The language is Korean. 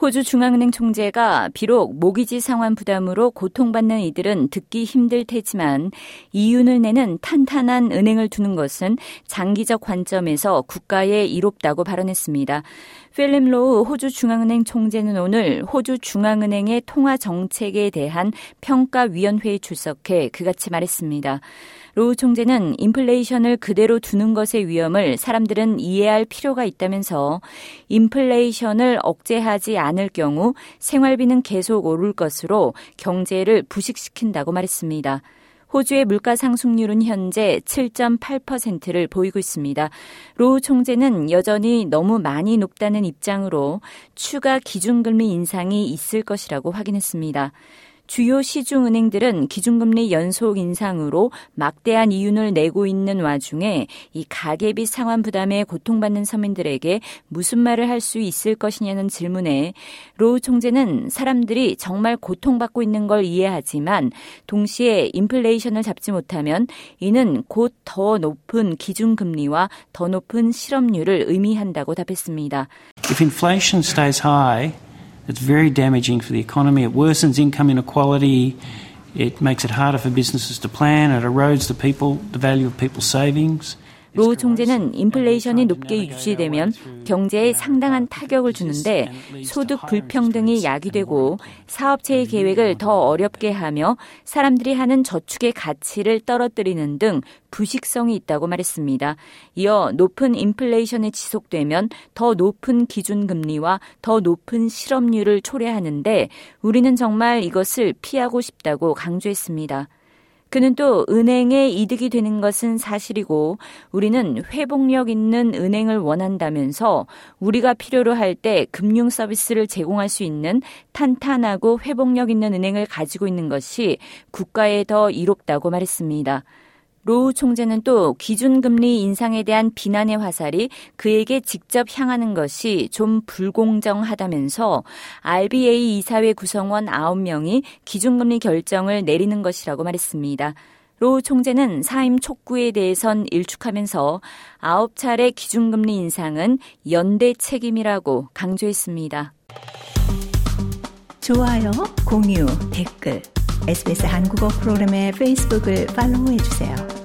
호주 중앙은행 총재가 비록 모기지 상환 부담으로 고통받는 이들은 듣기 힘들 테지만 이윤을 내는 탄탄한 은행을 두는 것은 장기적 관점에서 국가에 이롭다고 발언했습니다. 필립 로우 호주 중앙은행 총재는 오늘 호주 중앙은행의 통화 정책에 대한 평가위원회에 출석해 그같이 말했습니다. 로우 총재는 인플레이션을 그대로 두는 것의 위험을 사람들은 이해할 필요가 있다면서 인플레이션을 억제하지 않을 경우 생활비는 계속 오를 것으로 경제를 부식시킨다고 말했습니다. 호주의 물가 상승률은 현재 7.8%를 보이고 있습니다. 로 총재는 여전히 너무 많이 높다는 입장으로 추가 기준금리 인상이 있을 것이라고 확인했습니다. 주요 시중은행들은 기준금리 연속 인상으로 막대한 이윤을 내고 있는 와중에 이 가계비 상환 부담에 고통받는 서민들에게 무슨 말을 할 수 있을 것이냐는 질문에 로 총재는 사람들이 정말 고통받고 있는 걸 이해하지만 동시에 인플레이션을 잡지 못하면 이는 곧 더 높은 기준금리와 더 높은 실업률을 의미한다고 답했습니다. If inflation stays high, It's very damaging for the economy. It worsens income inequality. It makes it harder for businesses to plan. It erodes the people, the value of people's savings. 로 총재는 인플레이션이 높게 유지되면 경제에 상당한 타격을 주는데 소득 불평등이 야기되고 사업체의 계획을 더 어렵게 하며 사람들이 하는 저축의 가치를 떨어뜨리는 등 부식성이 있다고 말했습니다. 이어 높은 인플레이션이 지속되면 더 높은 기준 금리와 더 높은 실업률을 초래하는데 우리는 정말 이것을 피하고 싶다고 강조했습니다. 그는 또 은행에 이득이 되는 것은 사실이고 우리는 회복력 있는 은행을 원한다면서 우리가 필요로 할 때 금융 서비스를 제공할 수 있는 탄탄하고 회복력 있는 은행을 가지고 있는 것이 국가에 더 이롭다고 말했습니다. 로우 총재는 또 기준금리 인상에 대한 비난의 화살이 그에게 직접 향하는 것이 좀 불공정하다면서 RBA 이사회 구성원 9명이 기준금리 결정을 내리는 것이라고 말했습니다. 로우 총재는 사임 촉구에 대해선 일축하면서 9차례 기준금리 인상은 연대 책임이라고 강조했습니다. 좋아요, 공유, 댓글, SBS 한국어 프로그램의 페이스북을 팔로우해 주세요.